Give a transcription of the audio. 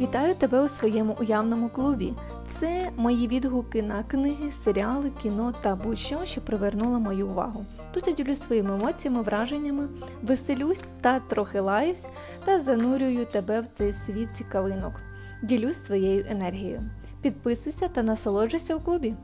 Вітаю тебе у своєму уявному клубі. Це мої відгуки на книги, серіали, кіно та будь-що, що привернуло мою увагу. Тут я ділюсь своїми емоціями, враженнями, веселюсь та трохи лаюсь та занурюю тебе в цей світ цікавинок. Ділюсь своєю енергією. Підписуйся та насолоджуйся у клубі.